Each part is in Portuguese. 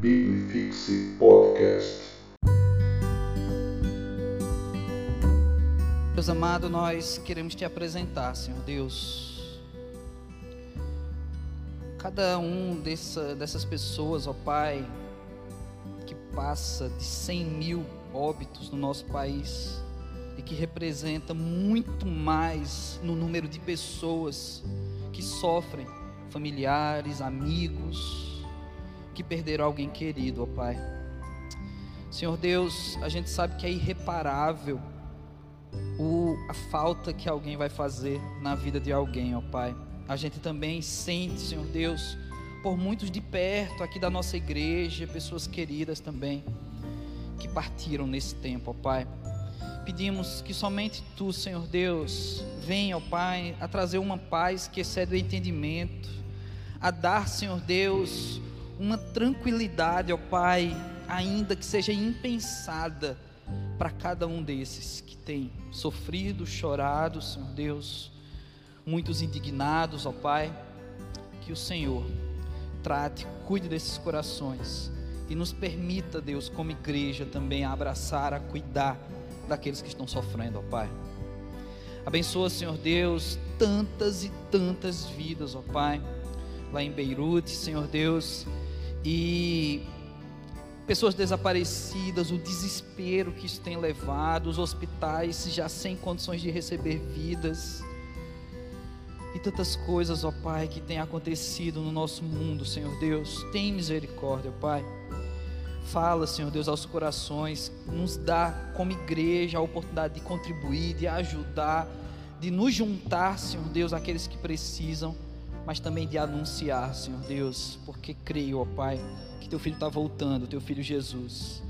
Bibifixe Podcast. Deus amado, nós queremos te apresentar, Senhor Deus. Cada um dessa, dessas pessoas, ó Pai, que passa de 100 mil óbitos no nosso país e que representa muito mais no número de pessoas que sofrem, familiares, amigos, que perderam alguém querido, ó Pai. Senhor Deus, a gente sabe que é irreparável o, a falta que alguém vai fazer na vida de alguém, ó Pai. A gente também sente, Senhor Deus, por muitos de perto aqui da nossa igreja, pessoas queridas também, que partiram nesse tempo, ó Pai. Pedimos que somente Tu, Senhor Deus, venha, ó Pai, a trazer uma paz que excede o entendimento, a dar, Senhor Deus, uma tranquilidade, ó Pai, ainda que seja impensada para cada um desses que tem sofrido, chorado, Senhor Deus, muitos indignados, ó Pai, que o Senhor trate, cuide desses corações e nos permita, Deus, como igreja também a abraçar, a cuidar daqueles que estão sofrendo, ó Pai. Abençoa, Senhor Deus, tantas e tantas vidas, ó Pai, lá em Beirute, Senhor Deus, e pessoas desaparecidas, o desespero que isso tem levado, os hospitais já sem condições de receber vidas. E tantas coisas, ó Pai, que tem acontecido no nosso mundo, Senhor Deus. Tem misericórdia, Pai. Fala, Senhor Deus, aos corações, nos dá como igreja a oportunidade de contribuir, de ajudar, de nos juntar, Senhor Deus, àqueles que precisam, mas também de anunciar, Senhor Deus, porque creio, ó Pai, que teu filho está voltando, teu filho Jesus.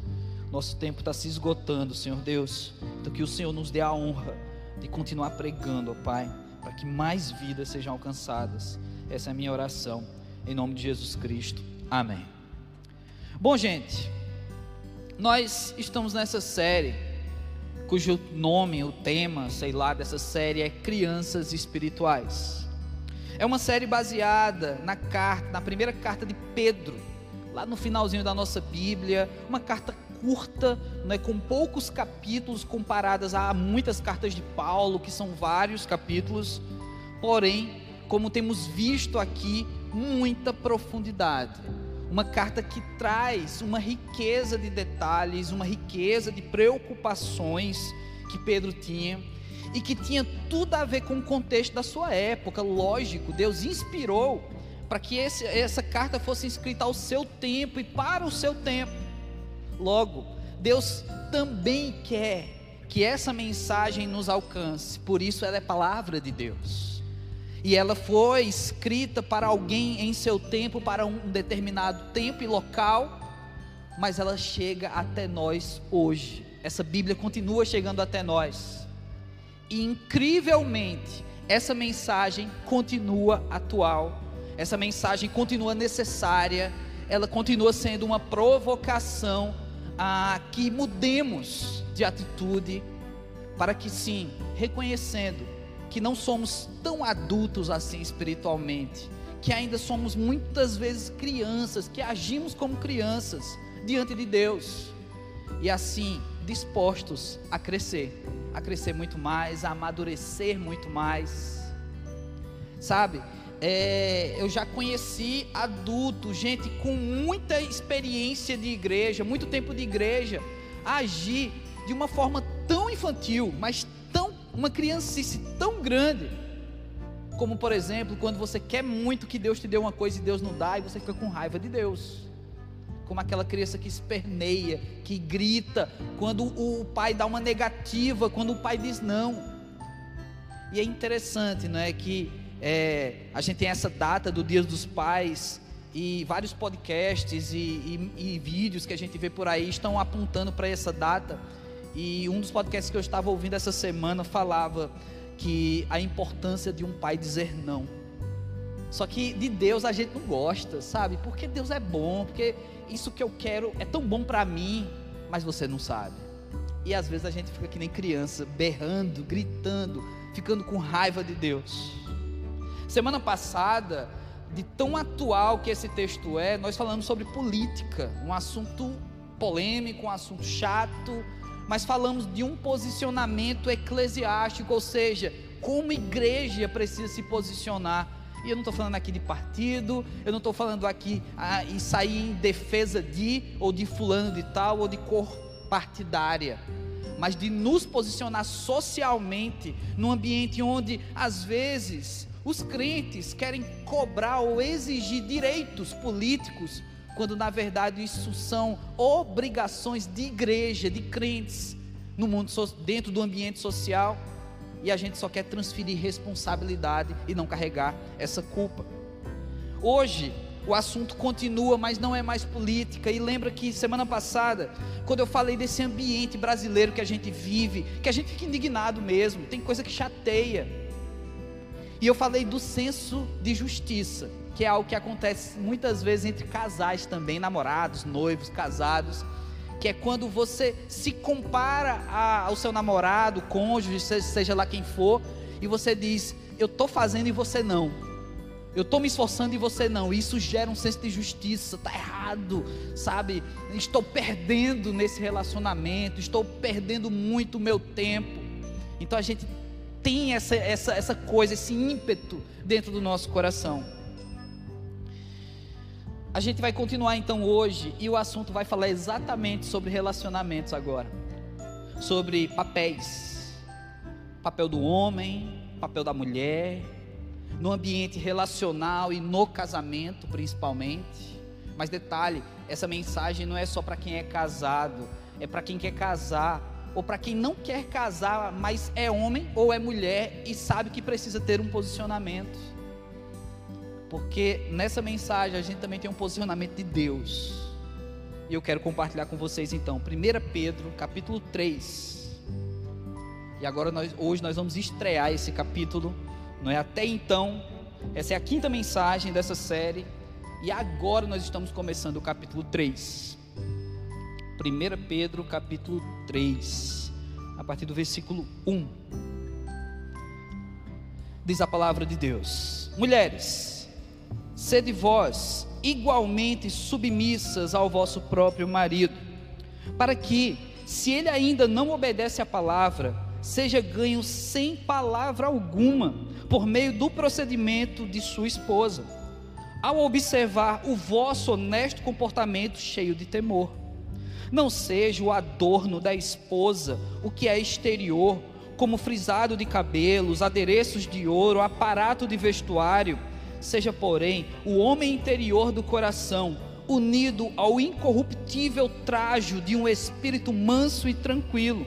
Nosso tempo está se esgotando, Senhor Deus. Então que o Senhor nos dê a honra de continuar pregando, ó Pai, para que mais vidas sejam alcançadas. Essa é a minha oração, em nome de Jesus Cristo. Amém. Bom, gente, nós estamos nessa série, cujo nome, o tema, sei lá, dessa série é Crianças Espirituais. É uma série baseada na carta, na primeira carta de Pedro, lá no finalzinho da nossa Bíblia, uma carta curta, né, com poucos capítulos comparadas a muitas cartas de Paulo, que são vários capítulos, porém, como temos visto aqui, muita profundidade. Uma carta que traz uma riqueza de detalhes, uma riqueza de preocupações que Pedro tinha e que tinha tudo a ver com o contexto da sua época. Lógico, Deus inspirou para que esse, essa carta fosse escrita ao seu tempo e para o seu tempo. Logo, Deus também quer que essa mensagem nos alcance, por isso ela é palavra de Deus. E ela foi escrita para alguém em seu tempo, para um determinado tempo e local, mas ela chega até nós hoje. Essa Bíblia continua chegando até nós. E incrivelmente, essa mensagem continua atual. Essa mensagem continua necessária, ela continua sendo uma provocação a que mudemos de atitude, para que sim, reconhecendo que não somos tão adultos assim espiritualmente, que ainda somos muitas vezes crianças, que agimos como crianças diante de Deus, e assim dispostos a crescer, a crescer muito mais, a amadurecer muito mais. Sabe, é, eu já conheci adultos, gente com muita experiência de igreja, muito tempo de igreja, agir de uma forma tão infantil, mas tão uma criancice tão grande, como por exemplo, quando você quer muito que Deus te dê uma coisa e Deus não dá, e você fica com raiva de Deus. Como aquela criança que esperneia, que grita, quando o pai dá uma negativa, quando o pai diz não. E é interessante, não é? Que é, a gente tem essa data do Dia dos Pais e vários podcasts e, e, e vídeos que a gente vê por aí estão apontando para essa data. E um dos podcasts que eu estava ouvindo essa semana falava que a importância de um pai dizer não. Só que de Deus a gente não gosta, sabe? Porque Deus é bom, porque isso que eu quero é tão bom para mim, mas você não sabe. E às vezes a gente fica que nem criança, berrando, gritando, ficando com raiva de Deus. Semana passada de tão atual que esse texto é, nós falamos sobre política, um assunto polêmico, um assunto chato, mas falamos de um posicionamento eclesiástico, ou seja, como igreja precisa se posicionar. E eu não estou falando aqui de partido, eu não estou falando aqui ah, em sair em defesa de, ou de fulano de tal, ou de cor partidária, mas de nos posicionar socialmente num ambiente onde, às vezes, os crentes querem cobrar ou exigir direitos políticos, quando na verdade isso são obrigações de igreja, de crentes, no mundo dentro do ambiente social, e a gente só quer transferir responsabilidade e não carregar essa culpa. Hoje, o assunto continua, mas não é mais política. E lembra que semana passada, quando eu falei desse ambiente brasileiro que a gente vive, que a gente fica indignado mesmo, tem coisa que chateia. E eu falei do senso de justiça, que é algo que acontece muitas vezes entre casais também, namorados, noivos, casados, que é quando você se compara a, ao seu namorado, cônjuge, seja lá quem for, e você diz: Eu estou fazendo e você não. Eu estou me esforçando e você não. Isso gera um senso de justiça. Está errado, sabe? Estou perdendo nesse relacionamento. Estou perdendo muito o meu tempo. Então a gente tem essa, essa, essa coisa, esse ímpeto dentro do nosso coração. A gente vai continuar então hoje e o assunto vai falar exatamente sobre relacionamentos agora. Sobre papéis. Papel do homem, papel da mulher, no ambiente relacional e no casamento principalmente. Mas detalhe, essa mensagem não é só para quem é casado, é para quem quer casar ou para quem não quer casar, mas é homem ou é mulher e sabe que precisa ter um posicionamento. Porque nessa mensagem a gente também tem um posicionamento de Deus. E eu quero compartilhar com vocês então, 1 Pedro, capítulo 3. E agora nós, hoje nós vamos estrear esse capítulo, não é até então, essa é a quinta mensagem dessa série, e agora nós estamos começando o capítulo 3. 1 Pedro capítulo 3, a partir do versículo 1. Diz a palavra de Deus: Mulheres, sede vós igualmente submissas ao vosso próprio marido, para que, se ele ainda não obedece à palavra, seja ganho sem palavra alguma, por meio do procedimento de sua esposa, ao observar o vosso honesto comportamento cheio de temor. Não seja o adorno da esposa, o que é exterior, como frisado de cabelos, adereços de ouro, aparato de vestuário, seja, porém, o homem interior do coração, unido ao incorruptível trajo de um espírito manso e tranquilo,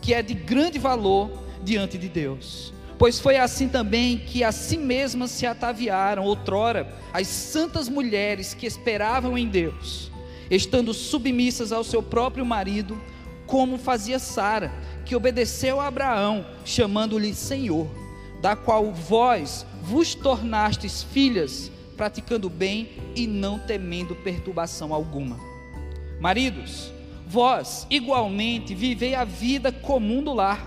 que é de grande valor diante de Deus. Pois foi assim também que a si mesmas se ataviaram outrora as santas mulheres que esperavam em Deus estando submissas ao seu próprio marido, como fazia Sara, que obedeceu a Abraão, chamando-lhe Senhor, da qual vós vos tornastes filhas, praticando bem e não temendo perturbação alguma. Maridos, vós igualmente vivei a vida comum do lar,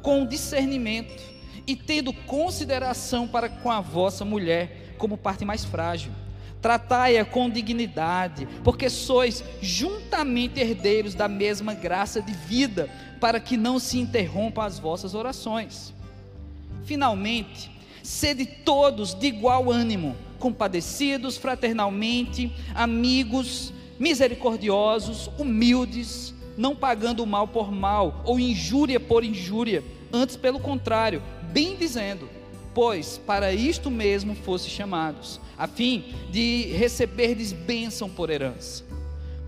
com discernimento e tendo consideração para com a vossa mulher como parte mais frágil Tratai-a com dignidade, porque sois juntamente herdeiros da mesma graça de vida, para que não se interrompam as vossas orações. Finalmente, sede todos de igual ânimo, compadecidos fraternalmente, amigos, misericordiosos, humildes, não pagando mal por mal ou injúria por injúria, antes pelo contrário, bem dizendo pois para isto mesmo fosse chamados, a fim de receberdes bênção por herança.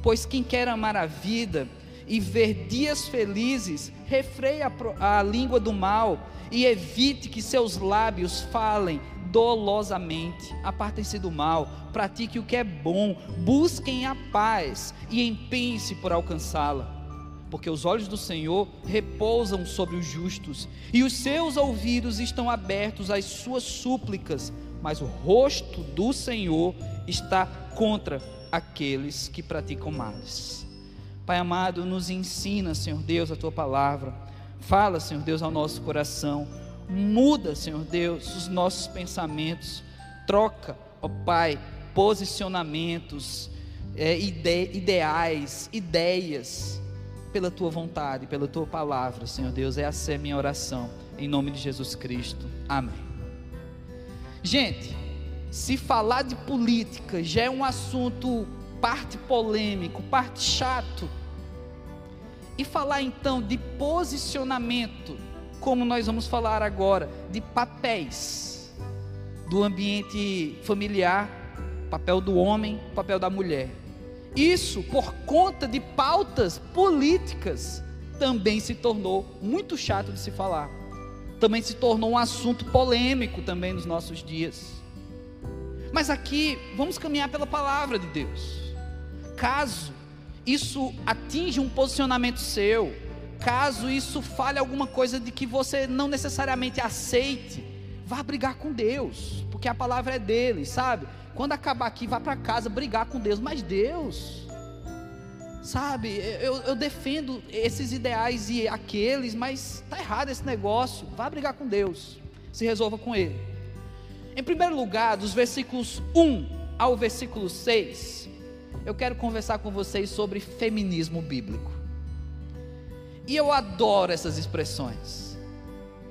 Pois quem quer amar a vida e ver dias felizes, refreie a, a língua do mal e evite que seus lábios falem dolosamente. Apartem-se do mal, pratique o que é bom, busquem a paz e empenhe-se por alcançá-la porque os olhos do Senhor repousam sobre os justos, e os seus ouvidos estão abertos às suas súplicas, mas o rosto do Senhor está contra aqueles que praticam males. Pai amado, nos ensina, Senhor Deus, a tua palavra. Fala, Senhor Deus, ao nosso coração. Muda, Senhor Deus, os nossos pensamentos. Troca ó Pai, posicionamentos, é, ide ideais, ideias, pela tua vontade, pela tua palavra, Senhor Deus. Essa é a minha oração, em nome de Jesus Cristo. Amém. Gente, se falar de política já é um assunto parte polêmico, parte chato, e falar então de posicionamento, como nós vamos falar agora, de papéis do ambiente familiar, papel do homem, papel da mulher. Isso, por conta de pautas políticas, também se tornou muito chato de se falar. Também se tornou um assunto polêmico também nos nossos dias. Mas aqui, vamos caminhar pela palavra de Deus. Caso isso atinja um posicionamento seu, caso isso fale alguma coisa de que você não necessariamente aceite, vá brigar com Deus, porque a palavra é dele, sabe? Quando acabar aqui, vá para casa brigar com Deus, mas Deus, sabe? Eu, eu defendo esses ideais e aqueles, mas está errado esse negócio. Vá brigar com Deus, se resolva com Ele. Em primeiro lugar, dos versículos 1 ao versículo 6, eu quero conversar com vocês sobre feminismo bíblico. E eu adoro essas expressões.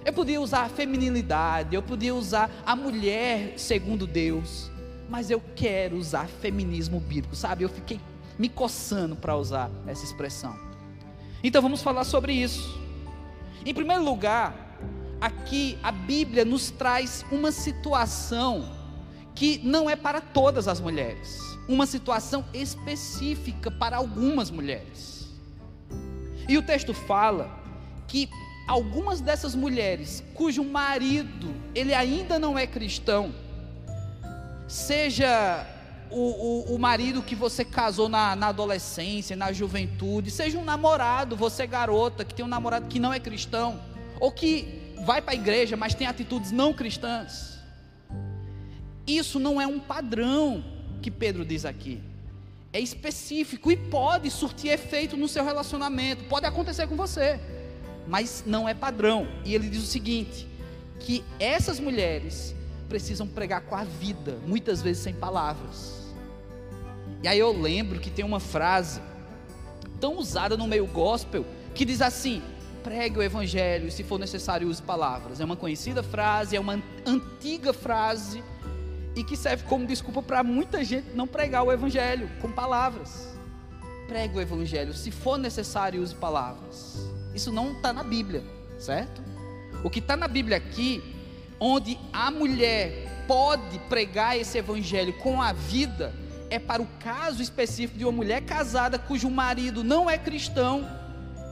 Eu podia usar a feminilidade, eu podia usar a mulher segundo Deus, mas eu quero usar feminismo bíblico, sabe? Eu fiquei me coçando para usar essa expressão. Então vamos falar sobre isso. Em primeiro lugar, aqui a Bíblia nos traz uma situação que não é para todas as mulheres, uma situação específica para algumas mulheres. E o texto fala que algumas dessas mulheres cujo marido ele ainda não é cristão, seja o, o, o, marido que você casou na, na adolescência, na juventude, seja um namorado, você garota, que tem um namorado que não é cristão, ou que vai para a igreja, mas tem atitudes não cristãs. Isso não é um padrão que Pedro diz aqui. É específico e pode surtir efeito no seu relacionamento, pode acontecer com você, mas não é padrão. E ele diz o seguinte: que essas mulheres precisam pregar com a vida, muitas vezes sem palavras. E aí eu lembro que tem uma frase tão usada no meio gospel que diz assim: pregue o evangelho e se for necessário use palavras. É uma conhecida frase, é uma antiga frase e que serve como desculpa para muita gente não pregar o evangelho com palavras. Pregue o evangelho, se for necessário use palavras. Isso não está na Bíblia, certo? O que está na Bíblia aqui onde a mulher pode pregar esse evangelho com a vida, é para o caso específico de uma mulher casada cujo marido não é cristão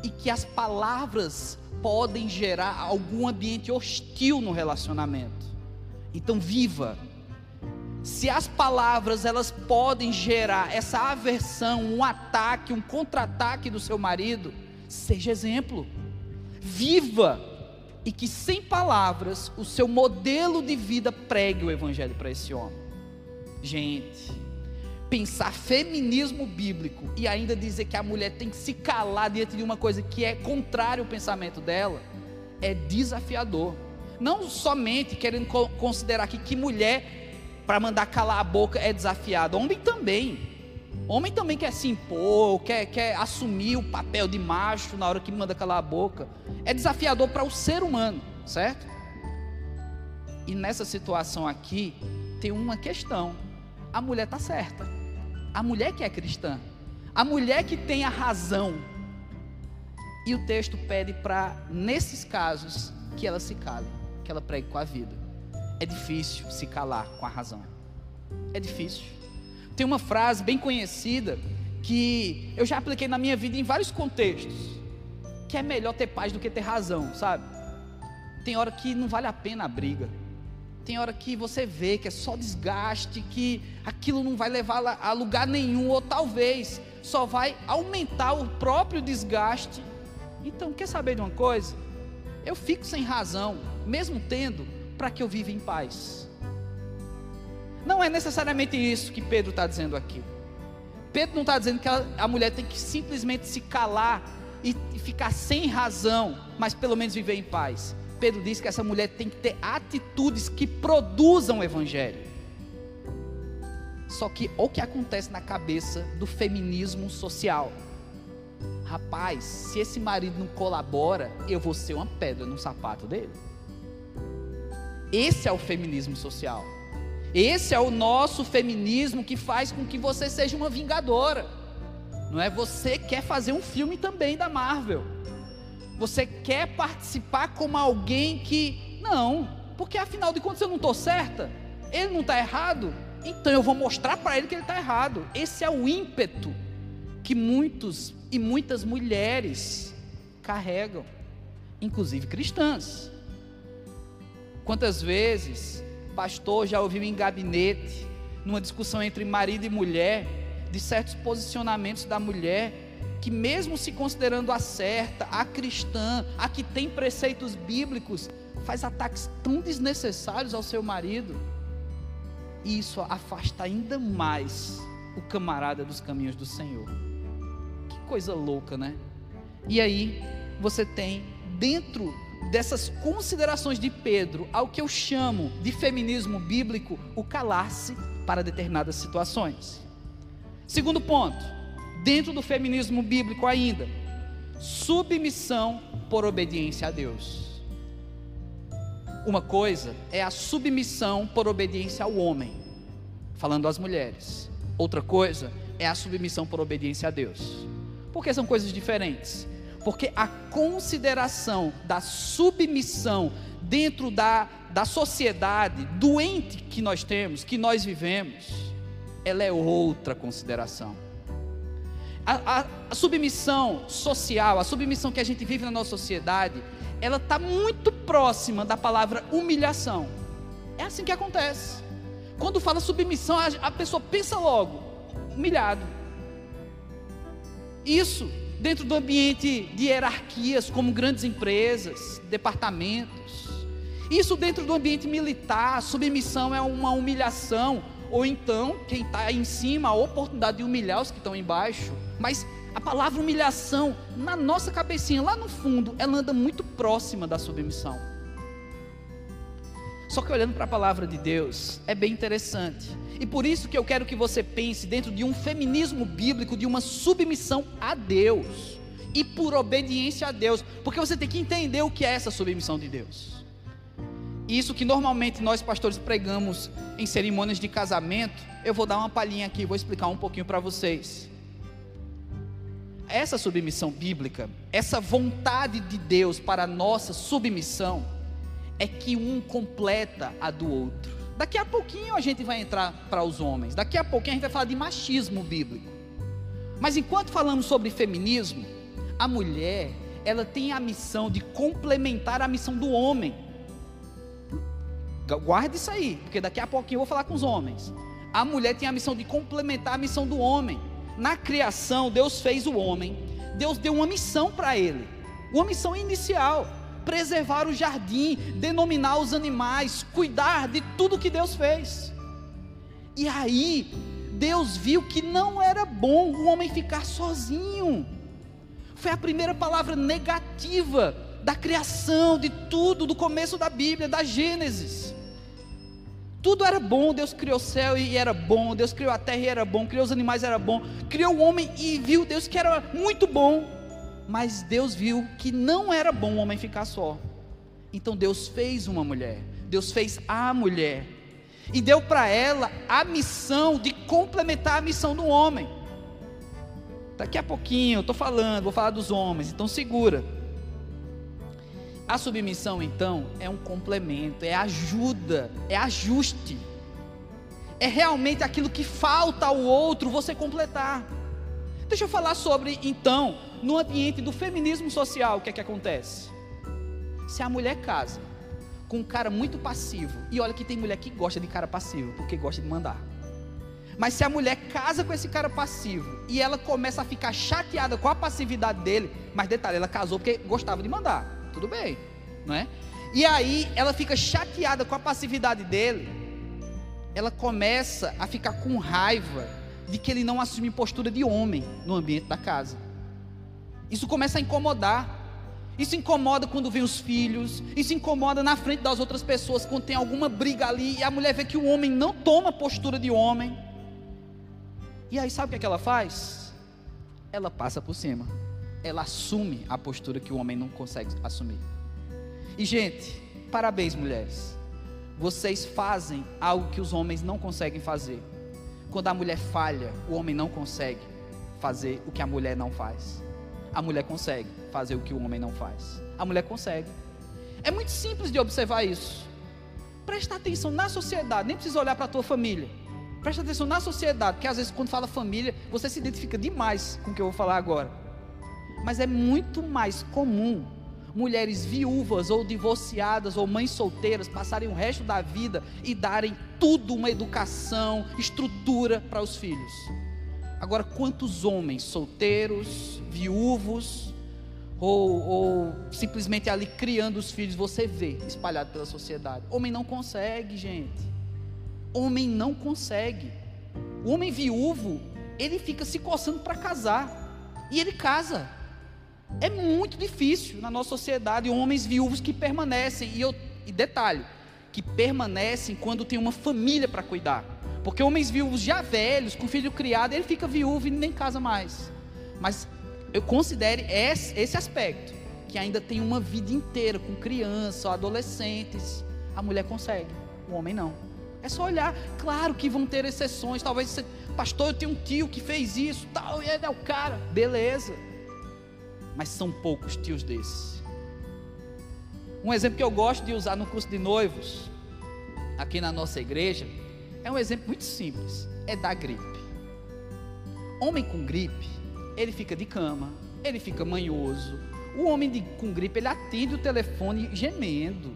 e que as palavras podem gerar algum ambiente hostil no relacionamento. Então viva. Se as palavras elas podem gerar essa aversão, um ataque, um contra-ataque do seu marido, seja exemplo. Viva e que sem palavras o seu modelo de vida pregue o evangelho para esse homem. Gente, pensar feminismo bíblico e ainda dizer que a mulher tem que se calar diante de uma coisa que é contrário ao pensamento dela é desafiador. Não somente querendo considerar aqui que mulher para mandar calar a boca é desafiado, homem também. Homem também quer se impor, quer, quer assumir o papel de macho na hora que manda calar a boca. É desafiador para o ser humano, certo? E nessa situação aqui, tem uma questão: a mulher está certa. A mulher que é cristã. A mulher que tem a razão. E o texto pede para, nesses casos, que ela se cale, que ela pregue com a vida. É difícil se calar com a razão. É difícil. Tem uma frase bem conhecida que eu já apliquei na minha vida em vários contextos, que é melhor ter paz do que ter razão, sabe? Tem hora que não vale a pena a briga. Tem hora que você vê que é só desgaste, que aquilo não vai levar a lugar nenhum, ou talvez só vai aumentar o próprio desgaste. Então, quer saber de uma coisa? Eu fico sem razão, mesmo tendo, para que eu viva em paz. Não é necessariamente isso que Pedro está dizendo aqui. Pedro não está dizendo que a mulher tem que simplesmente se calar e ficar sem razão, mas pelo menos viver em paz. Pedro diz que essa mulher tem que ter atitudes que produzam o evangelho. Só que o que acontece na cabeça do feminismo social? Rapaz, se esse marido não colabora, eu vou ser uma pedra no sapato dele. Esse é o feminismo social. Esse é o nosso feminismo que faz com que você seja uma vingadora. Não é você quer fazer um filme também da Marvel. Você quer participar como alguém que não, porque afinal de contas eu não estou certa. Ele não está errado, então eu vou mostrar para ele que ele está errado. Esse é o ímpeto que muitos e muitas mulheres carregam, inclusive cristãs. Quantas vezes, pastor já ouviu em gabinete, numa discussão entre marido e mulher, de certos posicionamentos da mulher, que mesmo se considerando a certa, a cristã, a que tem preceitos bíblicos, faz ataques tão desnecessários ao seu marido e isso afasta ainda mais o camarada dos caminhos do Senhor. Que coisa louca, né? E aí, você tem dentro dessas considerações de Pedro, ao que eu chamo de feminismo bíblico, o calar-se para determinadas situações. Segundo ponto, dentro do feminismo bíblico ainda, submissão por obediência a Deus. Uma coisa é a submissão por obediência ao homem, falando às mulheres. Outra coisa é a submissão por obediência a Deus. Porque são coisas diferentes. Porque a consideração da submissão dentro da, da sociedade doente que nós temos, que nós vivemos, ela é outra consideração. A, a, a submissão social, a submissão que a gente vive na nossa sociedade, ela está muito próxima da palavra humilhação. É assim que acontece. Quando fala submissão, a, a pessoa pensa logo, humilhado. Isso dentro do ambiente de hierarquias, como grandes empresas, departamentos. Isso dentro do ambiente militar, submissão é uma humilhação, ou então quem está em cima, a oportunidade de humilhar os que estão embaixo. Mas a palavra humilhação, na nossa cabecinha, lá no fundo, ela anda muito próxima da submissão. Só que olhando para a palavra de Deus, é bem interessante. E por isso que eu quero que você pense dentro de um feminismo bíblico, de uma submissão a Deus. E por obediência a Deus. Porque você tem que entender o que é essa submissão de Deus. Isso que normalmente nós pastores pregamos em cerimônias de casamento, eu vou dar uma palhinha aqui, vou explicar um pouquinho para vocês essa submissão bíblica, essa vontade de Deus para a nossa submissão, é que um completa a do outro. Daqui a pouquinho a gente vai entrar para os homens, daqui a pouquinho a gente vai falar de machismo bíblico. Mas enquanto falamos sobre feminismo, a mulher, ela tem a missão de complementar a missão do homem. Guarde isso aí, porque daqui a pouquinho eu vou falar com os homens. A mulher tem a missão de complementar a missão do homem na criação, Deus fez o homem, Deus deu uma missão para ele, uma missão inicial: preservar o jardim, denominar os animais, cuidar de tudo que Deus fez. E aí, Deus viu que não era bom o homem ficar sozinho. Foi a primeira palavra negativa da criação, de tudo, do começo da Bíblia, da Gênesis. Tudo era bom, Deus criou o céu e era bom, Deus criou a terra e era bom, criou os animais e era bom, criou o homem e viu Deus que era muito bom, mas Deus viu que não era bom o homem ficar só. Então Deus fez uma mulher, Deus fez a mulher e deu para ela a missão de complementar a missão do homem. Daqui a pouquinho eu estou falando, vou falar dos homens, então segura. A submissão, então, é um complemento, é ajuda, é ajuste. É realmente aquilo que falta ao outro você completar. Deixa eu falar sobre, então, no ambiente do feminismo social, o que é que acontece? Se a mulher casa com um cara muito passivo, e olha que tem mulher que gosta de cara passivo, porque gosta de mandar. Mas se a mulher casa com esse cara passivo e ela começa a ficar chateada com a passividade dele, mas detalhe, ela casou porque gostava de mandar tudo bem, não é? E aí ela fica chateada com a passividade dele, ela começa a ficar com raiva de que ele não assume postura de homem no ambiente da casa. Isso começa a incomodar. Isso incomoda quando vem os filhos, isso incomoda na frente das outras pessoas quando tem alguma briga ali e a mulher vê que o homem não toma postura de homem. E aí sabe o que, é que ela faz? Ela passa por cima. Ela assume a postura que o homem não consegue assumir. E gente, parabéns mulheres. Vocês fazem algo que os homens não conseguem fazer. Quando a mulher falha, o homem não consegue fazer o que a mulher não faz. A mulher consegue fazer o que o homem não faz. A mulher consegue. É muito simples de observar isso. Presta atenção na sociedade, nem precisa olhar para a tua família. Presta atenção na sociedade, porque às vezes quando fala família, você se identifica demais com o que eu vou falar agora. Mas é muito mais comum mulheres viúvas ou divorciadas ou mães solteiras passarem o resto da vida e darem tudo uma educação, estrutura para os filhos. Agora, quantos homens solteiros, viúvos, ou, ou, simplesmente ali criando os filhos, você vê espalhado pela sociedade? Homem não consegue, gente. Homem não consegue. O homem viúvo, ele fica se coçando para casar. E ele casa. É muito difícil na nossa sociedade homens viúvos que permanecem. E, eu, e detalhe, que permanecem quando tem uma família para cuidar. Porque homens viúvos já velhos, com filho criado, ele fica viúvo e nem casa mais. Mas eu considere esse, aspecto, que ainda tem uma vida inteira com crianças, adolescentes. A mulher consegue, o homem não. É só olhar, claro que vão ter exceções. Talvez você, pastor, eu tenho um tio que fez isso, tal, e ele é o cara, beleza. Mas são poucos tios desses. Um exemplo que eu gosto de usar no curso de noivos, aqui na nossa igreja, é um exemplo muito simples: é da gripe. Homem com gripe, ele fica de cama, ele fica manhoso. O homem de, com gripe, ele atende o telefone gemendo,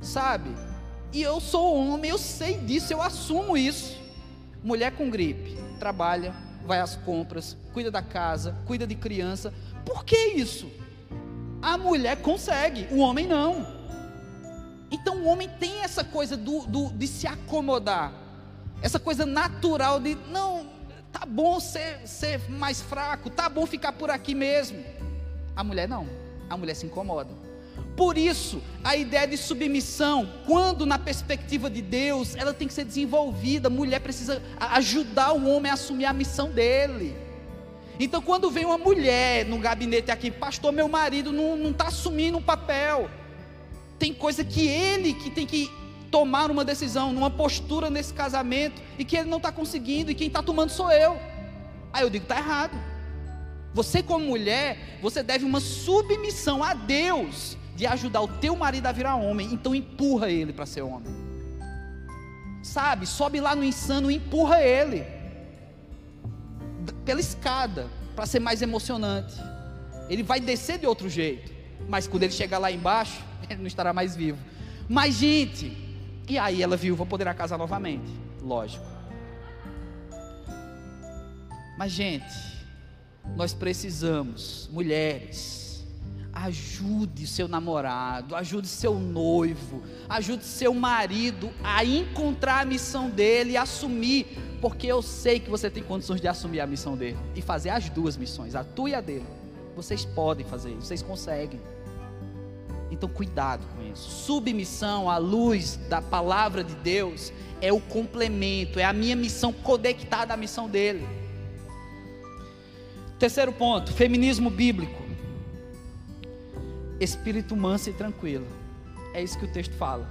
sabe? E eu sou homem, eu sei disso, eu assumo isso. Mulher com gripe, trabalha, vai às compras, cuida da casa, cuida de criança. Por que isso? A mulher consegue, o homem não. Então o homem tem essa coisa do, do, de se acomodar, essa coisa natural de, não, tá bom ser, ser mais fraco, tá bom ficar por aqui mesmo. A mulher não, a mulher se incomoda. Por isso, a ideia de submissão, quando na perspectiva de Deus, ela tem que ser desenvolvida. A mulher precisa ajudar o homem a assumir a missão dele. Então, quando vem uma mulher no gabinete aqui, pastor, meu marido não está assumindo um papel tem coisa que ele que tem que tomar uma decisão, numa postura nesse casamento, e que ele não está conseguindo, e quem está tomando sou eu. Aí eu digo, está errado. Você, como mulher, você deve uma submissão a Deus de ajudar o teu marido a virar homem. Então empurra ele para ser homem. Sabe? Sobe lá no insano e empurra ele pela escada para ser mais emocionante. Ele vai descer de outro jeito, mas quando ele chegar lá embaixo, ele não estará mais vivo. Mas, gente, e aí ela viúva poderá casar novamente? Lógico. Mas, gente, nós precisamos, mulheres, ajude seu namorado, ajude seu noivo, ajude seu marido a encontrar a missão dele e assumir, porque eu sei que você tem condições de assumir a missão dele e fazer as duas missões, a tua e a dele. Vocês podem fazer vocês conseguem. Então, cuidado com isso. Submissão à luz da palavra de Deus é o complemento, é a minha missão conectada à missão dele. Terceiro ponto: feminismo bíblico. Espírito manso e tranquilo. É isso que o texto fala.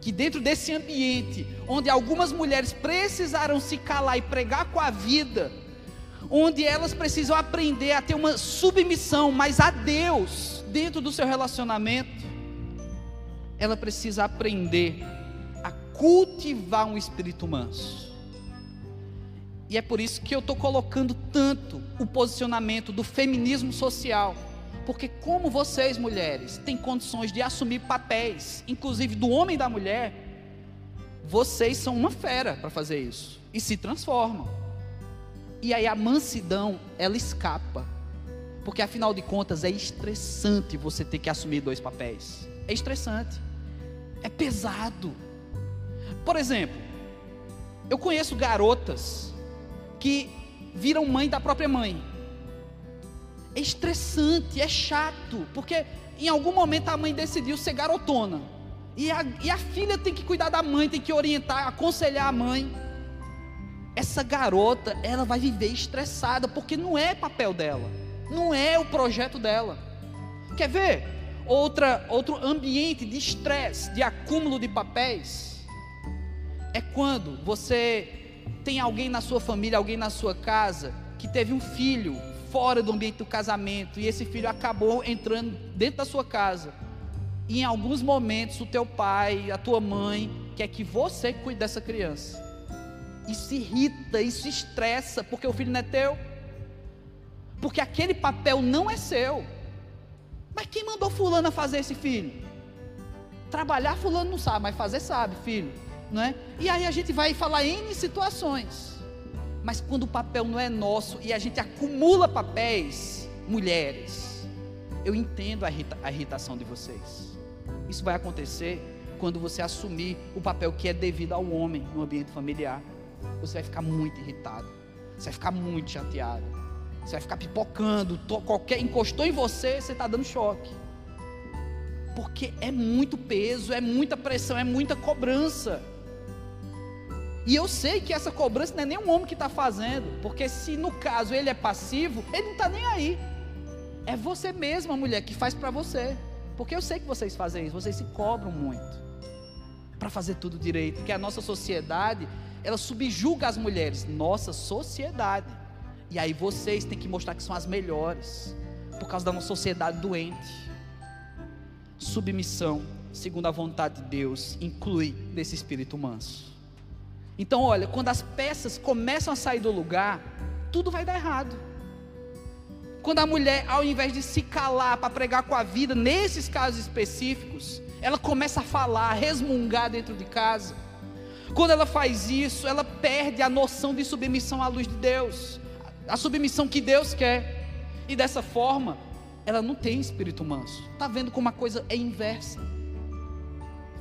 Que dentro desse ambiente, onde algumas mulheres precisaram se calar e pregar com a vida, onde elas precisam aprender a ter uma submissão, mas a Deus, dentro do seu relacionamento, ela precisa aprender a cultivar um espírito manso. E é por isso que eu estou colocando tanto o posicionamento do feminismo social. Porque, como vocês, mulheres, têm condições de assumir papéis, inclusive do homem e da mulher, vocês são uma fera para fazer isso e se transformam. E aí a mansidão, ela escapa porque afinal de contas é estressante você ter que assumir dois papéis. É estressante. É pesado. Por exemplo, eu conheço garotas que viram mãe da própria mãe. É estressante, é chato, porque em algum momento a mãe decidiu ser garotona. E a, e a filha tem que cuidar da mãe, tem que orientar, aconselhar a mãe. essa garota, ela vai viver estressada, porque não é papel dela, não é o projeto dela. Quer ver? Outra, outro ambiente de estresse, de acúmulo de papéis, é quando você tem alguém na sua família, alguém na sua casa, que teve um filho fora do ambiente do casamento, e esse filho acabou entrando dentro da sua casa. E em alguns momentos o teu pai, a tua mãe, quer que você cuide dessa criança. Isso irrita, isso estressa, porque o filho não é teu. Porque aquele papel não é seu. Mas quem mandou fulano a fazer esse filho? Trabalhar fulano não sabe, mas fazer sabe, filho, não é? E aí a gente vai falar em situações. Mas quando o papel não é nosso e a gente acumula papéis, mulheres, eu entendo a, irrita a irritação de vocês. Isso vai acontecer quando você assumir o papel que é devido ao homem no ambiente familiar. Você vai ficar muito irritado, você vai ficar muito chateado, você vai ficar pipocando, qualquer encostou em você, você está dando choque. Porque é muito peso, é muita pressão, é muita cobrança. E eu sei que essa cobrança não é nem um homem que está fazendo, porque se no caso ele é passivo, ele não está nem aí. É você mesma, mulher, que faz para você. Porque eu sei que vocês fazem isso, vocês se cobram muito para fazer tudo direito, porque a nossa sociedade, ela subjuga as mulheres, nossa sociedade. E aí vocês têm que mostrar que são as melhores, por causa da nossa sociedade doente. Submissão, segundo a vontade de Deus, inclui desse espírito manso. Então, olha, quando as peças começam a sair do lugar, tudo vai dar errado. Quando a mulher, ao invés de se calar para pregar com a vida, nesses casos específicos, ela começa a falar, a resmungar dentro de casa. Quando ela faz isso, ela perde a noção de submissão à luz de Deus, a submissão que Deus quer. E dessa forma, ela não tem espírito manso. Está vendo como a coisa é inversa?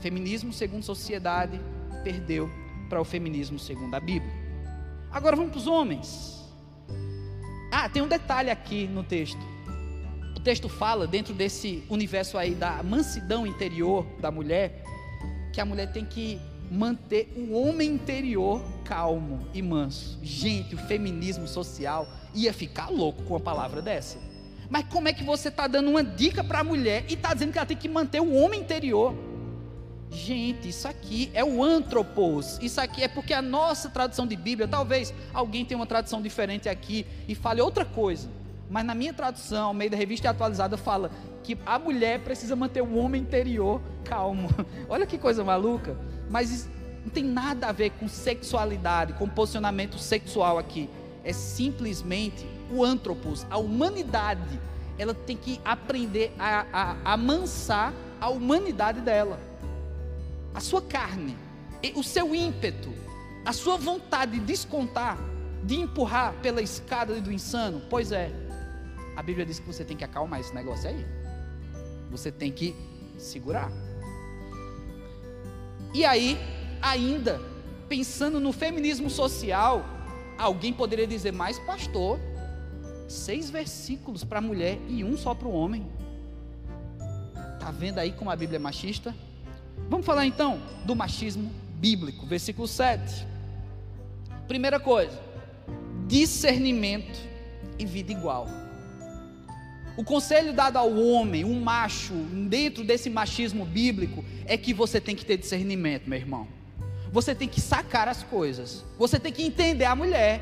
Feminismo, segundo sociedade, perdeu para o feminismo segundo a Bíblia. Agora vamos para os homens. Ah, tem um detalhe aqui no texto. O texto fala, dentro desse universo aí da mansidão interior da mulher, que a mulher tem que manter o homem interior calmo e manso. Gente, o feminismo social ia ficar louco com a palavra dessa. Mas como é que você está dando uma dica para a mulher e está dizendo que ela tem que manter o homem interior? Gente, isso aqui é o antropos. Isso aqui é porque a nossa tradução de Bíblia, talvez alguém tenha uma tradução diferente aqui e fale outra coisa. Mas na minha tradução, meio da revista atualizada, fala que a mulher precisa manter o homem interior calmo. Olha que coisa maluca. Mas não tem nada a ver com sexualidade, com posicionamento sexual aqui. É simplesmente o antropos, a humanidade. Ela tem que aprender a, a, a amansar a humanidade dela a sua carne, o seu ímpeto, a sua vontade de descontar, de empurrar pela escada do insano, pois é, a Bíblia diz que você tem que acalmar esse negócio aí. Você tem que segurar. E aí, ainda, pensando no feminismo social, alguém poderia dizer, mais pastor, seis versículos para a mulher e um só para o homem. Está vendo aí como a Bíblia é machista? Vamos falar então do machismo bíblico, versículo 7. Primeira coisa, discernimento e vida igual. O conselho dado ao homem, um macho, dentro desse machismo bíblico, é que você tem que ter discernimento, meu irmão. Você tem que sacar as coisas. Você tem que entender a mulher.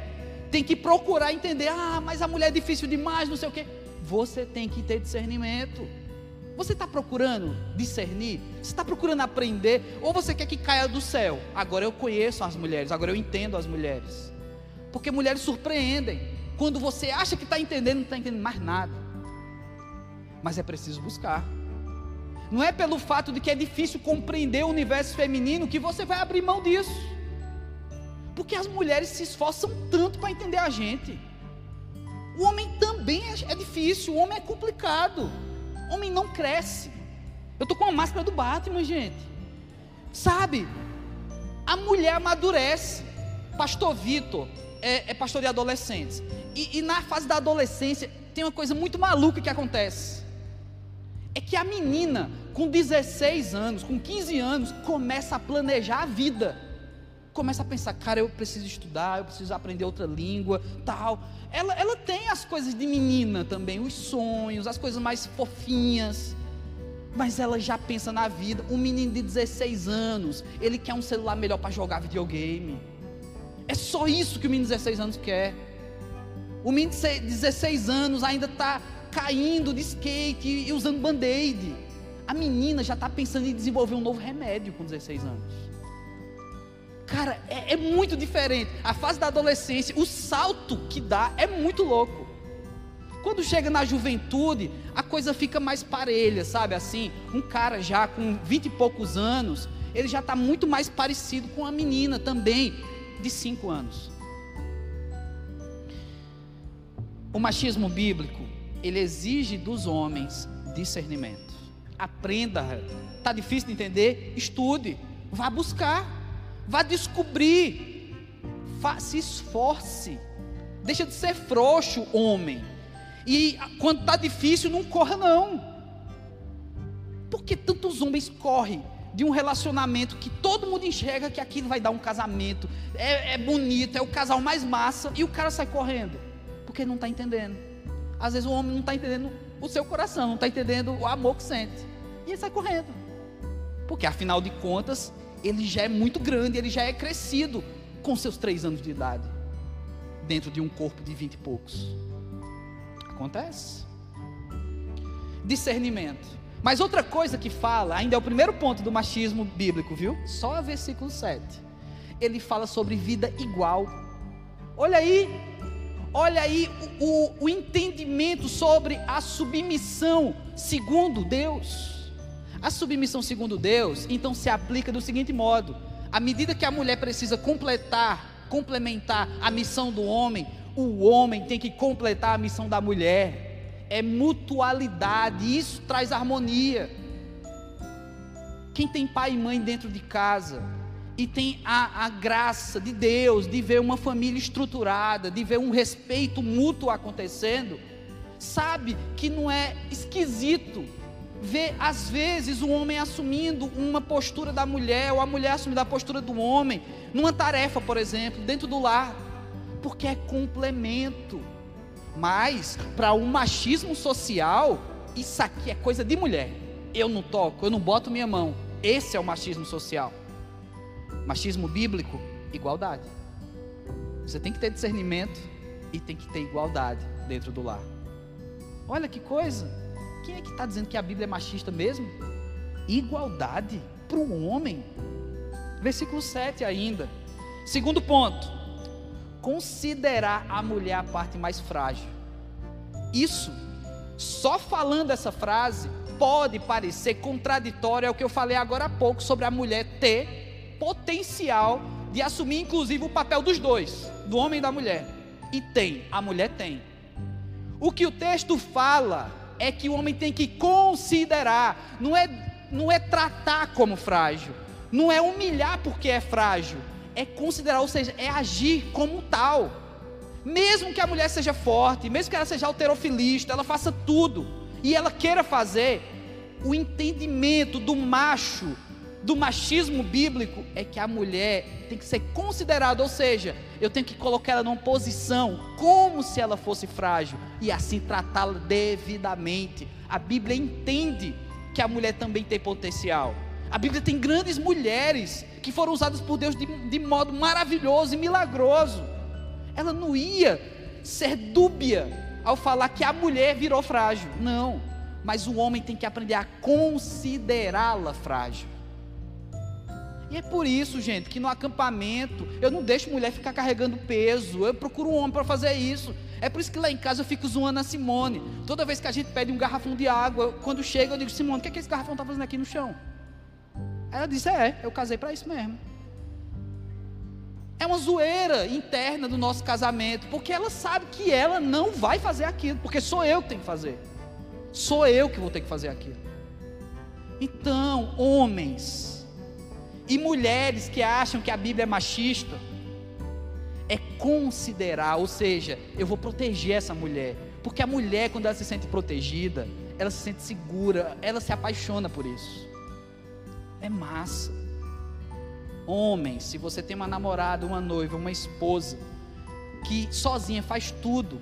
Tem que procurar entender. Ah, mas a mulher é difícil demais, não sei o quê. Você tem que ter discernimento. Você está procurando discernir? Você está procurando aprender? Ou você quer que caia do céu? Agora eu conheço as mulheres, agora eu entendo as mulheres. Porque mulheres surpreendem. Quando você acha que está entendendo, não está entendendo mais nada. Mas é preciso buscar. Não é pelo fato de que é difícil compreender o universo feminino que você vai abrir mão disso. Porque as mulheres se esforçam tanto para entender a gente. O homem também é, é difícil, o homem é complicado. Homem não cresce. Eu estou com a máscara do Batman, gente. Sabe? A mulher amadurece. Pastor Vitor é, é pastor de adolescentes. E, e na fase da adolescência tem uma coisa muito maluca que acontece. É que a menina, com 16 anos, com 15 anos, começa a planejar a vida começa a pensar, cara, eu preciso estudar, eu preciso aprender outra língua, tal. Ela, ela tem as coisas de menina também, os sonhos, as coisas mais fofinhas. Mas ela já pensa na vida. Um menino de 16 anos, ele quer um celular melhor para jogar videogame. É só isso que o menino de 16 anos quer. O menino de 16 anos ainda está caindo de skate e usando band-aid. A menina já está pensando em desenvolver um novo remédio com 16 anos. Cara, é, é, muito diferente. A fase da adolescência, o salto que dá é muito louco. Quando chega na juventude, a coisa fica mais parelha, sabe? Assim, um cara já com 20 e poucos anos, ele já está muito mais parecido com a menina também, de 5 anos. O machismo bíblico, ele exige dos homens discernimento. Aprenda. Está difícil de entender? Estude. Vá buscar. Vá descobrir. se esforce. Deixa de ser frouxo, homem. E quando está difícil, não corra, não. Por que tantos homens correm de um relacionamento que todo mundo enxerga que aquilo vai dar um casamento, é, é bonito, é o casal mais massa, e o cara sai correndo? porque não está entendendo. Às vezes o homem não está entendendo o seu coração, não está entendendo o amor que sente. E ele sai correndo. Porque afinal de contas, ele já é muito grande, ele já é crescido com seus três anos de idade. Dentro de um corpo de vinte e poucos. Acontece. Discernimento. Mas outra coisa que fala, ainda é o primeiro ponto do machismo bíblico, viu? Só versículo 7. Ele fala sobre vida igual. Olha aí, Olha aí o, o, entendimento sobre a submissão segundo Deus. A submissão segundo Deus, então, se aplica do seguinte modo: à medida que a mulher precisa completar, complementar a missão do homem, o homem tem que completar a missão da mulher. É mutualidade, isso traz harmonia. Quem tem pai e mãe dentro de casa, e tem a, a, graça de Deus de ver uma família estruturada, de ver um respeito mútuo acontecendo, sabe que não é esquisito ver às vezes o homem assumindo uma postura da mulher ou a mulher assumindo a postura do homem numa tarefa, por exemplo, dentro do lar, porque é complemento. Mas para o um machismo social, isso aqui é coisa de mulher. Eu não toco, eu não boto minha mão. Esse é o machismo social. Machismo bíblico, igualdade. Você tem que ter discernimento e tem que ter igualdade dentro do lar. Olha que coisa. Quem é que está dizendo que a Bíblia é machista mesmo? Igualdade para o homem. Versículo 7 ainda. Segundo ponto. Considerar a mulher a parte mais frágil. Isso, só falando essa frase, pode parecer contraditório ao que eu falei agora há pouco sobre a mulher ter potencial de assumir, inclusive, o papel dos dois, do homem e da mulher. E tem, a mulher tem. O que o texto fala é que o homem tem que considerar, não é, não é tratar como frágil, não é humilhar porque é frágil, é considerar, ou seja, é agir como tal. Mesmo que a mulher seja forte, mesmo que ela seja alterofilista, ela faça tudo e ela queira fazer, o entendimento do macho do machismo bíblico é que a mulher tem que ser considerada, ou seja, eu tenho que colocar ela numa posição como se ela fosse frágil e assim tratá-la devidamente. A Bíblia entende que a mulher também tem potencial. A Bíblia tem grandes mulheres que foram usadas por Deus de, de modo maravilhoso e milagroso. Ela não ia ser dúbia ao falar que a mulher virou frágil. Não. Mas o homem tem que aprender a considerá-la frágil. E é por isso, gente, que no acampamento eu não deixo mulher ficar carregando peso, eu procuro um homem para fazer isso. É por isso que lá em casa eu fico zoando a Simone. Toda vez que a gente pede um garrafão de água, quando chega eu digo, Simone, o que, é que esse garrafão está fazendo aqui no chão? Ela disse, é, eu casei para isso mesmo. É uma zoeira interna do nosso casamento, porque ela sabe que ela não vai fazer aquilo, porque sou eu que tenho que fazer. Sou eu que vou ter que fazer aquilo. Então, homens, e mulheres que acham que a Bíblia é machista, é considerar, ou seja, eu vou proteger essa mulher, porque a mulher, quando ela se sente protegida, ela se sente segura, ela se apaixona por isso. É massa. Homem, se você tem uma namorada, uma noiva, uma esposa, que sozinha faz tudo,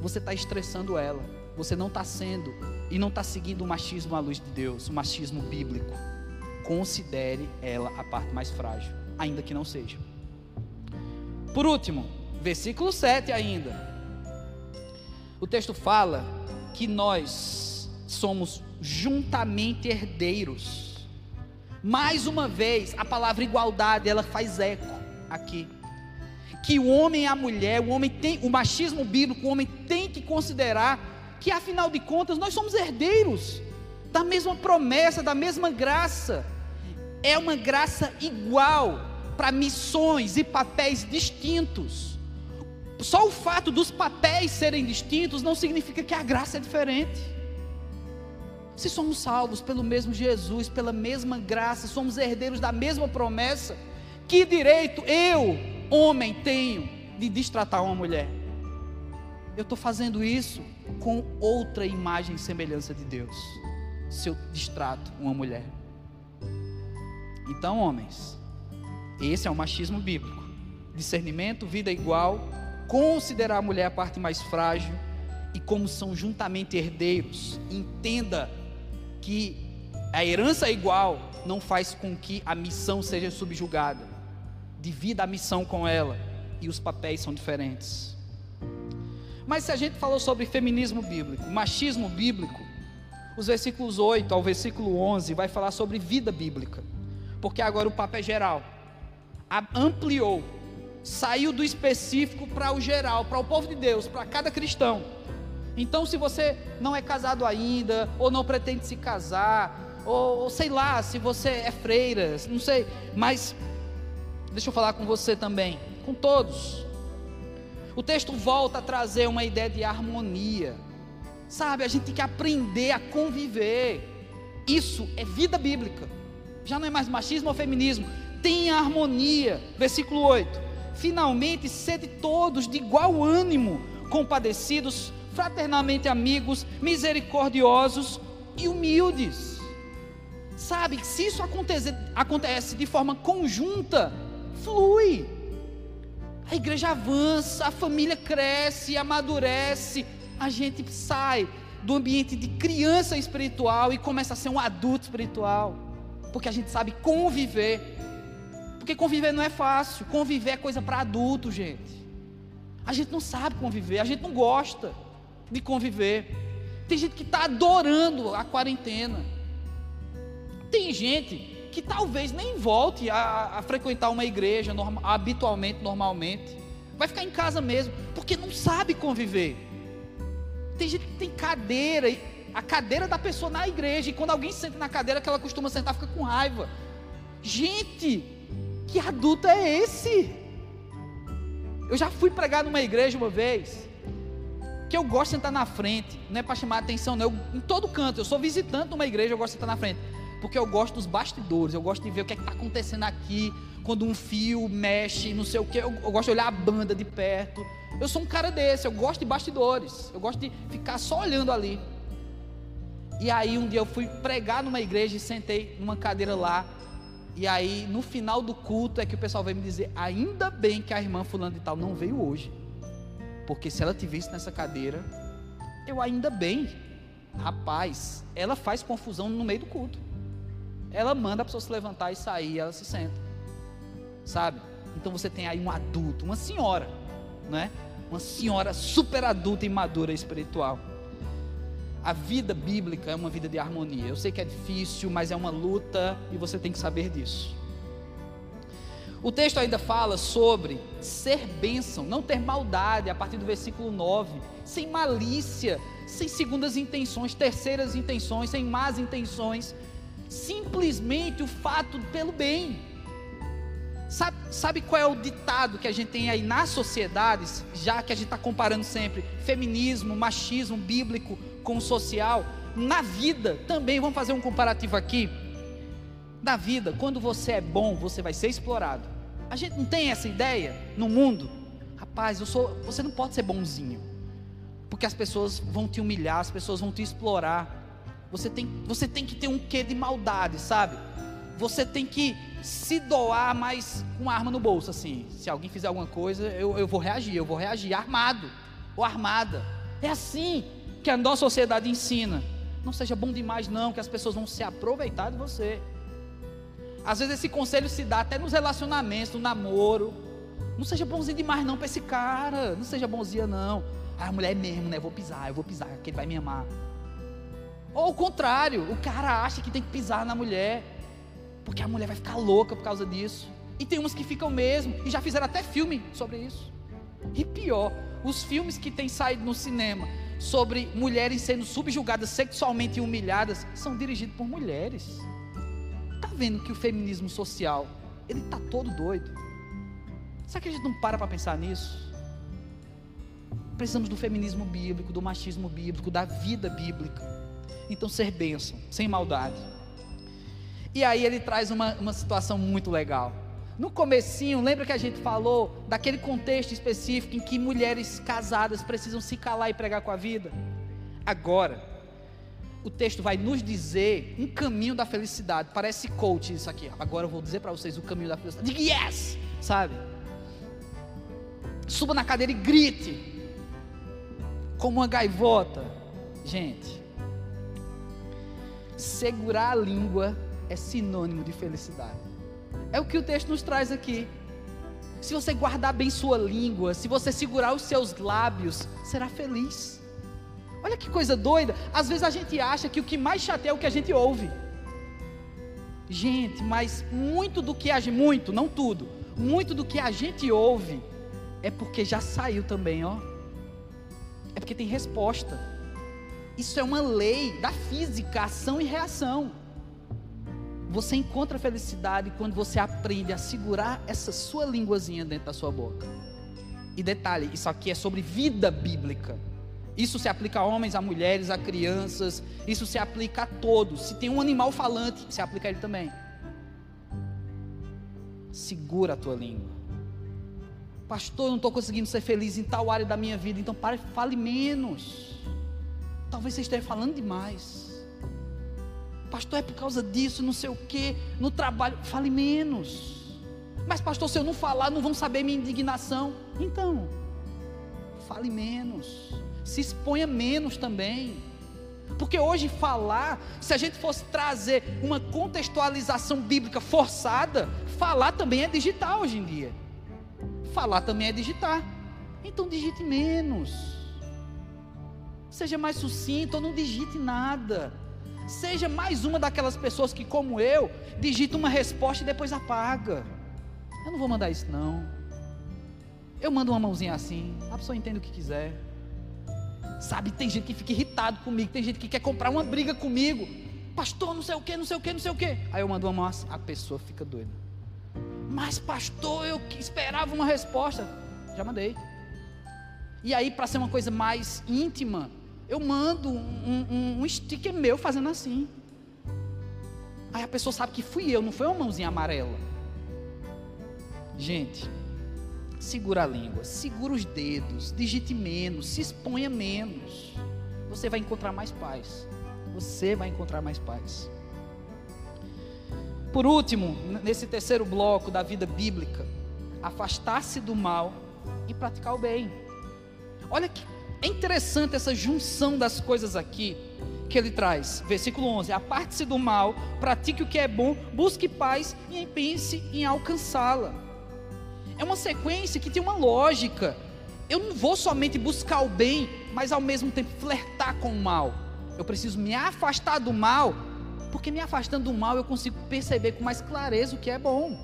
você está estressando ela. Você não está sendo e não está seguindo o machismo à luz de Deus, o machismo bíblico. Considere ela a parte mais frágil, ainda que não seja. Por último, versículo 7 ainda. O texto fala que nós somos juntamente herdeiros. Mais uma vez, a palavra igualdade, ela faz eco aqui. Que o homem e a mulher, o homem tem, o machismo bíblico, o homem tem que considerar que afinal de contas nós somos herdeiros da mesma promessa, da mesma graça. É uma graça igual para missões e papéis distintos. Só o fato dos papéis serem distintos não significa que a graça é diferente. Se somos salvos pelo mesmo Jesus, pela mesma graça, somos herdeiros da mesma promessa, que direito eu, homem, tenho de destratar uma mulher? Eu estou fazendo isso com outra imagem e semelhança de Deus, se eu distrato uma mulher. Então, homens, esse é o machismo bíblico. Discernimento, vida igual, considerar a mulher a parte mais frágil e como são juntamente herdeiros. Entenda que a herança igual não faz com que a missão seja subjugada. Divida a missão com ela e os papéis são diferentes. Mas se a gente falou sobre feminismo bíblico, machismo bíblico, os versículos 8 ao versículo 11 vai falar sobre vida bíblica. Porque agora o papo é geral. Ampliou saiu do específico para o geral, para o povo de Deus, para cada cristão. Então, se você não é casado ainda, ou não pretende se casar, ou, ou sei lá, se você é freira, não sei, mas deixa eu falar com você também, com todos. O texto volta a trazer uma ideia de harmonia, sabe? A gente tem que aprender a conviver. Isso é vida bíblica, já não é mais machismo ou feminismo, tem harmonia. Versículo 8 finalmente sede todos de igual ânimo, compadecidos, fraternalmente amigos, misericordiosos e humildes. Sabe, que se isso acontece, acontece de forma conjunta, flui. A igreja avança, a família cresce, amadurece, a gente sai do ambiente de criança espiritual e começa a ser um adulto espiritual, porque a gente sabe conviver porque conviver não é fácil. Conviver é coisa para adulto, gente. A gente não sabe conviver, a gente não gosta de conviver. Tem gente que está adorando a quarentena. Tem gente que talvez nem volte a, a frequentar uma igreja norma, habitualmente, normalmente. Vai ficar em casa mesmo, porque não sabe conviver. Tem gente que tem cadeira, a cadeira da pessoa na igreja, e quando alguém senta na cadeira que ela costuma sentar, fica com raiva. Gente, que adulto é esse? Eu já fui pregar numa igreja uma vez, que eu gosto de sentar na frente, não é para chamar atenção, não. Eu, em todo canto, eu sou visitante numa igreja, eu gosto de sentar na frente, porque eu gosto dos bastidores, eu gosto de ver o que é está acontecendo aqui, quando um fio mexe, não sei o que, eu, eu gosto de olhar a banda de perto. Eu sou um cara desse, eu gosto de bastidores, eu gosto de ficar só olhando ali. E aí um dia eu fui pregar numa igreja e sentei numa cadeira lá, e aí, no final do culto, é que o pessoal veio me dizer: ainda bem que a irmã Fulano de Tal não veio hoje. Porque se ela te visse nessa cadeira, eu ainda bem. Rapaz, ela faz confusão no meio do culto. Ela manda a pessoa se levantar e sair, ela se senta. Sabe? Então você tem aí um adulto, uma senhora, não é? Uma senhora super adulta e madura espiritual a vida bíblica é uma vida de harmonia. Eu sei que é difícil, mas é uma luta e você tem que saber disso. O texto ainda fala sobre ser bênção, não ter maldade, a partir do versículo 9, sem malícia, sem segundas intenções, terceiras intenções, sem más intenções, simplesmente o fato pelo bem. Sabe, sabe qual é o ditado que a gente tem aí nas sociedades, já que a gente está comparando sempre feminismo, machismo bíblico com o social? Na vida também, vamos fazer um comparativo aqui. Na vida, quando você é bom, você vai ser explorado. A gente não tem essa ideia no mundo? Rapaz, eu sou, você não pode ser bonzinho, porque as pessoas vão te humilhar, as pessoas vão te explorar. Você tem, você tem que ter um quê de maldade, sabe? você tem que se doar, mas com arma no bolso, assim. Se alguém fizer alguma coisa, eu, eu vou reagir, eu vou reagir armado ou armada. É assim que a nossa sociedade ensina. Não seja bom demais, não, que as pessoas vão se aproveitar de você. Às vezes esse conselho se dá até nos relacionamentos, no namoro. Não seja bonzinho demais, não, para esse cara. Não seja bonzinha, não. Ah, a mulher é mesmo, né? Eu vou pisar, eu vou pisar, que ele vai me amar. Ou o contrário, o cara acha que tem que pisar na mulher, porque a mulher vai ficar louca por causa disso. E tem uns que ficam mesmo, e já fizeram até filme sobre isso. E pior, os filmes que têm saído no cinema sobre mulheres sendo subjugadas sexualmente e humilhadas são dirigidos por mulheres. Tá vendo que o feminismo social, ele tá todo doido. Será que a gente não para para pensar nisso? Precisamos do feminismo bíblico, do machismo bíblico, da vida bíblica. Então, ser bênção, sem maldade. E aí ele traz uma, uma situação muito legal. No comecinho, lembra que a gente falou daquele contexto específico em que mulheres casadas precisam se calar e pregar com a vida? Agora, o texto vai nos dizer um caminho da felicidade. Parece coach isso aqui. Agora eu vou dizer para vocês o caminho da felicidade. Diga yes, sabe? Suba na cadeira e grite. Como uma gaivota. Gente, segurar a língua é sinônimo de felicidade. É o que o texto nos traz aqui. Se você guardar bem sua língua, se você segurar os seus lábios, será feliz. Olha que coisa doida. Às vezes a gente acha que o que mais chateia é o que a gente ouve. Gente, mas muito do que a gente, muito, não tudo, muito do que a gente ouve é porque já saiu também, ó. É porque tem resposta. Isso é uma lei da física, ação e reação. Você encontra felicidade quando você aprende a segurar essa sua linguazinha dentro da sua boca. E detalhe, isso aqui é sobre vida bíblica. Isso se aplica a homens, a mulheres, a crianças. Isso se aplica a todos. Se tem um animal falante, se aplica a ele também. Segura a tua língua. Pastor, eu não estou conseguindo ser feliz em tal área da minha vida. Então pare, fale menos. Talvez você esteja falando demais. Pastor, é por causa disso, não sei o que, no trabalho. Fale menos. Mas, pastor, se eu não falar, não vão saber minha indignação. Então, fale menos. Se exponha menos também. Porque hoje falar, se a gente fosse trazer uma contextualização bíblica forçada, falar também é digital hoje em dia. Falar também é digitar. Então digite menos. Seja mais sucinto ou não digite nada. Seja mais uma daquelas pessoas que, como eu, digita uma resposta e depois apaga. Eu não vou mandar isso, não. Eu mando uma mãozinha assim, a pessoa entende o que quiser. Sabe, tem gente que fica irritado comigo, tem gente que quer comprar uma briga comigo. Pastor, não sei o que, não sei o que, não sei o que. Aí eu mando uma mão assim, a pessoa fica doida. Mas, pastor, eu esperava uma resposta. Já mandei. E aí, para ser uma coisa mais íntima, eu mando um, um, um sticker meu fazendo assim. Aí a pessoa sabe que fui eu, não foi uma mãozinha amarela. Gente, segura a língua, segura os dedos, digite menos, se exponha menos. Você vai encontrar mais paz. Você vai encontrar mais paz. Por último, nesse terceiro bloco da vida bíblica, afastar-se do mal e praticar o bem. Olha que é interessante essa junção das coisas aqui que ele traz. Versículo 11: Aparte-se do mal, pratique o que é bom, busque paz e pense em alcançá-la. É uma sequência que tem uma lógica. Eu não vou somente buscar o bem, mas ao mesmo tempo flertar com o mal. Eu preciso me afastar do mal, porque me afastando do mal eu consigo perceber com mais clareza o que é bom.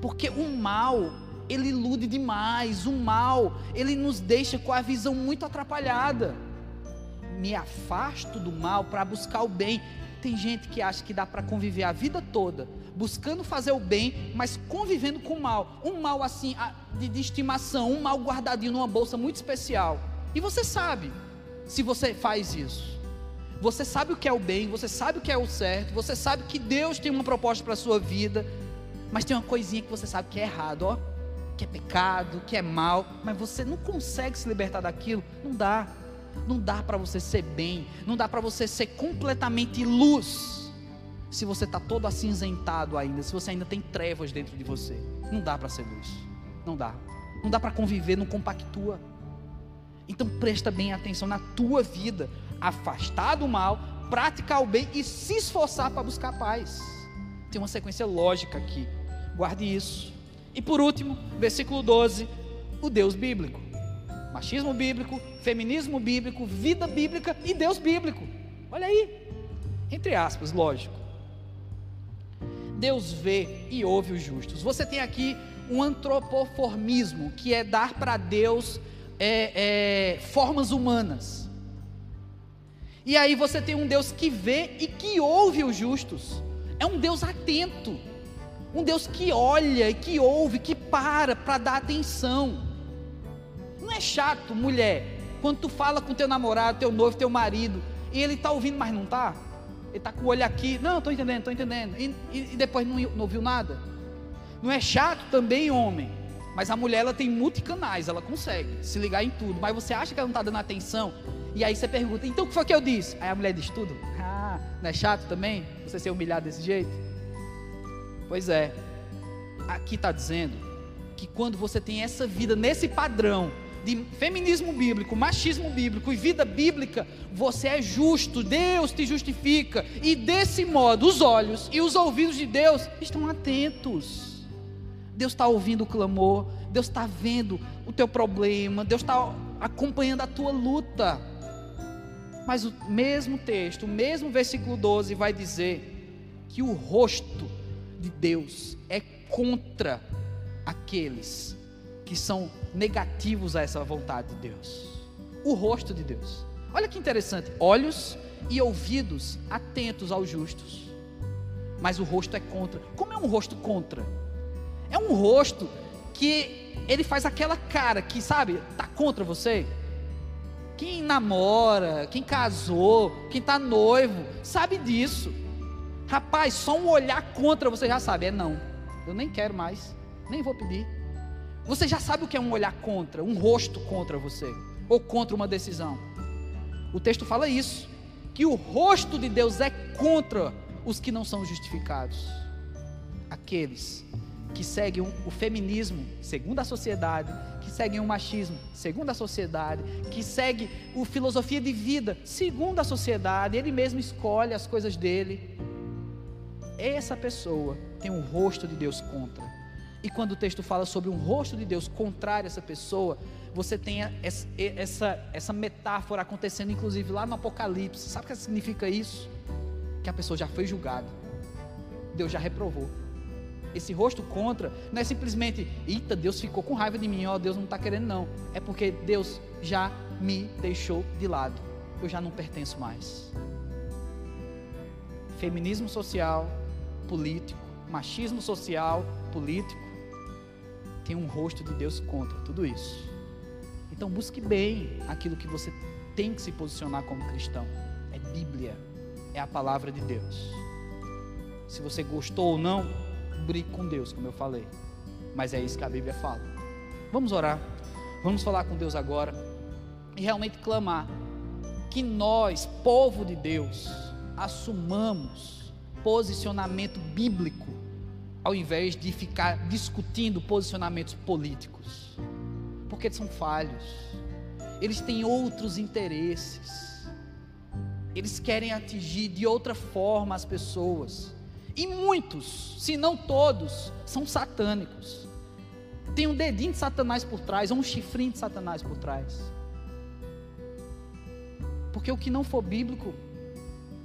Porque o mal ele ilude demais, o mal, ele nos deixa com a visão muito atrapalhada. Me afasto do mal para buscar o bem. Tem gente que acha que dá para conviver a vida toda buscando fazer o bem, mas convivendo com o mal. Um mal assim, de, de estimação, um mal guardadinho numa bolsa muito especial. E você sabe, se você faz isso. Você sabe o que é o bem, você sabe o que é o certo, você sabe que Deus tem uma proposta para a sua vida, mas tem uma coisinha que você sabe que é errado, ó que é pecado, que é mal, mas você não consegue se libertar daquilo, não dá. Não dá para você ser bem, não dá para você ser completamente luz. se você está todo acinzentado ainda, se você ainda tem trevas dentro de você. Não dá para ser luz. Não dá. Não dá para conviver, não compactua. Então presta bem atenção na tua vida, afastar do mal, praticar o bem e se esforçar para buscar paz. Tem uma sequência lógica aqui. Guarde isso. E por último, versículo 12, o Deus bíblico. Machismo bíblico, feminismo bíblico, vida bíblica e Deus bíblico. Olha aí. Entre aspas, lógico. Deus vê e ouve os justos. Você tem aqui um antropoformismo, que é dar para Deus é, é, formas humanas. E aí você tem um Deus que vê e que ouve os justos. É um Deus atento. Um Deus que olha e que ouve, que para para dar atenção. Não é chato, mulher, quando tu fala com teu namorado, teu noivo, teu marido, e ele está ouvindo, mas não está? Ele está com o olho aqui, não, estou entendendo, estou entendendo. E, e, e depois não, não ouviu nada? Não é chato também, homem, mas a mulher ela tem multicanais, ela consegue se ligar em tudo. Mas você acha que ela não está dando atenção? E aí você pergunta, então o que foi que eu disse? Aí a mulher diz tudo. Ah, não é chato também? Você ser humilhado desse jeito? Pois é. Aqui está dizendo que quando você tem essa vida nesse padrão de feminismo bíblico, machismo bíblico e vida bíblica, você é justo, Deus te justifica, e desse modo os olhos e os ouvidos de Deus estão atentos. Deus está ouvindo o clamor, Deus está vendo o teu problema, Deus está acompanhando a tua luta. Mas o mesmo texto, o mesmo versículo 12 vai dizer que o rosto de Deus é contra aqueles que são negativos a essa vontade de Deus. O rosto de Deus. Olha que interessante, olhos e ouvidos atentos aos justos. Mas o rosto é contra. Como é um rosto contra? É um rosto que ele faz aquela cara que, sabe, tá contra você. Quem namora, quem casou, quem está noivo, sabe disso. Rapaz, só um olhar contra você já sabe. É não. Eu nem quero mais. Nem vou pedir. Você já sabe o que é um olhar contra, um rosto contra você, ou contra uma decisão. O texto fala isso, que o rosto de Deus é contra os que não são justificados. Aqueles que seguem o feminismo, segundo a sociedade, que seguem o machismo, segundo a sociedade, que segue a filosofia de vida, segundo a sociedade, ele mesmo escolhe as coisas dele. Essa pessoa tem um rosto de Deus contra. E quando o texto fala sobre um rosto de Deus contrário a essa pessoa, você tem essa, essa, metáfora acontecendo, inclusive lá no Apocalipse. Sabe o que significa isso? Que a pessoa já foi julgada, Deus já reprovou esse rosto contra, não é simplesmente, eita, Deus ficou com raiva de mim, ó, Deus não está querendo, não. É porque Deus já me deixou de lado. Eu já não pertenço mais. Feminismo social, político, machismo social, político, tem um rosto de Deus contra tudo isso. Então busque bem aquilo que você tem que se posicionar como cristão. É Bíblia, é a palavra de Deus. Se você gostou ou não, brigue com Deus, como eu falei. Mas é isso que a Bíblia fala. Vamos orar. Vamos falar com Deus agora e realmente clamar que nós, povo de Deus, assumamos posicionamento bíblico ao invés de ficar discutindo posicionamentos políticos. Porque são falhos. Eles têm outros interesses. Eles querem atingir de outra forma as pessoas. E muitos, se não todos, são satânicos. Tem um dedinho de Satanás por trás, ou um chifrinho de Satanás por trás. Porque o que não for bíblico,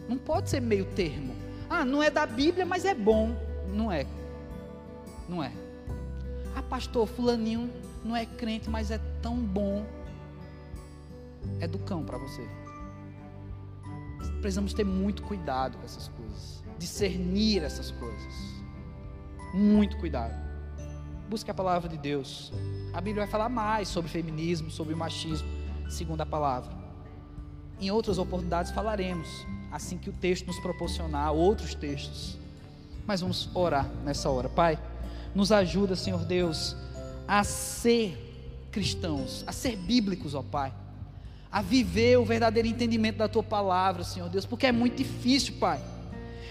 não pode ser meio termo. Ah, não é da Bíblia, mas é bom. Não é. Não é. Ah, pastor, fulaninho não é crente, mas é tão bom. É do cão para você. Precisamos ter muito cuidado com essas coisas discernir essas coisas. Muito cuidado. Busque a palavra de Deus. A Bíblia vai falar mais sobre feminismo, sobre machismo, segundo a palavra. Em outras oportunidades falaremos, assim que o texto nos proporcionar outros textos. Mas vamos orar nessa hora. Pai, nos ajuda, Senhor Deus, a ser cristãos, a ser bíblicos, ó Pai. A viver o verdadeiro entendimento da tua palavra, Senhor Deus, porque é muito difícil, Pai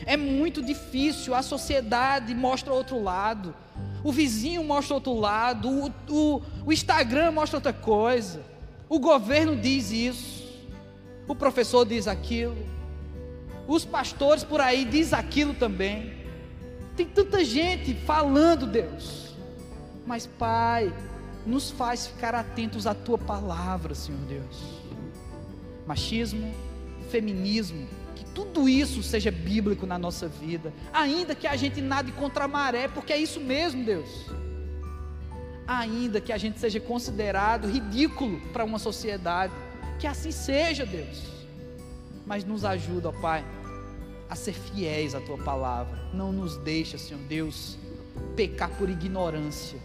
É muito difícil, a sociedade mostra outro lado, o vizinho mostra outro lado, o, o, o Instagram mostra outra coisa, o governo diz isso, o professor diz aquilo, os pastores por aí diz aquilo também. Tem tanta gente falando, Deus. Mas, Pai, nos faz ficar atentos à tua palavra, Senhor Deus. Machismo, feminismo, que tudo isso seja bíblico na nossa vida, ainda que a gente nade contra a maré, porque é isso mesmo, Deus. Ainda que a gente seja considerado ridículo para uma sociedade, que assim seja, Deus. Mas nos ajuda, ó Pai, a ser fiéis à tua palavra. Não nos deixa, Senhor Deus, pecar por ignorância.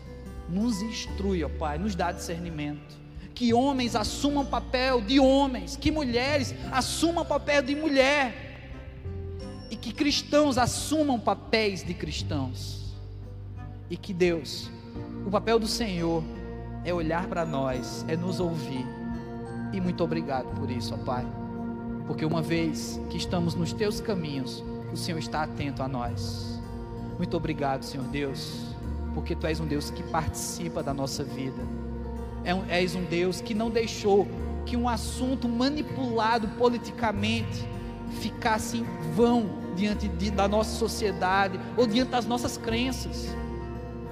Nos instrui, ó Pai, nos dá discernimento. Que homens assumam papel de homens, que mulheres assumam papel de mulher. E que cristãos assumam papéis de cristãos. E que Deus, o papel do Senhor é olhar para nós, é nos ouvir. E muito obrigado por isso, ó Pai porque uma vez que estamos nos teus caminhos, o Senhor está atento a nós. Muito obrigado, Senhor Deus, porque tu és um Deus que participa da nossa vida. É és um Deus que não deixou que um assunto manipulado politicamente ficasse em vão diante de, da nossa sociedade ou diante das nossas crenças.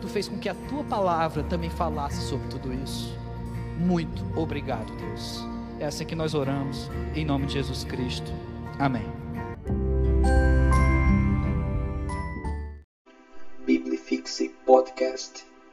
Tu fez com que a tua palavra também falasse sobre tudo isso. Muito obrigado, Deus. É assim que nós oramos, em nome de Jesus Cristo. Amém.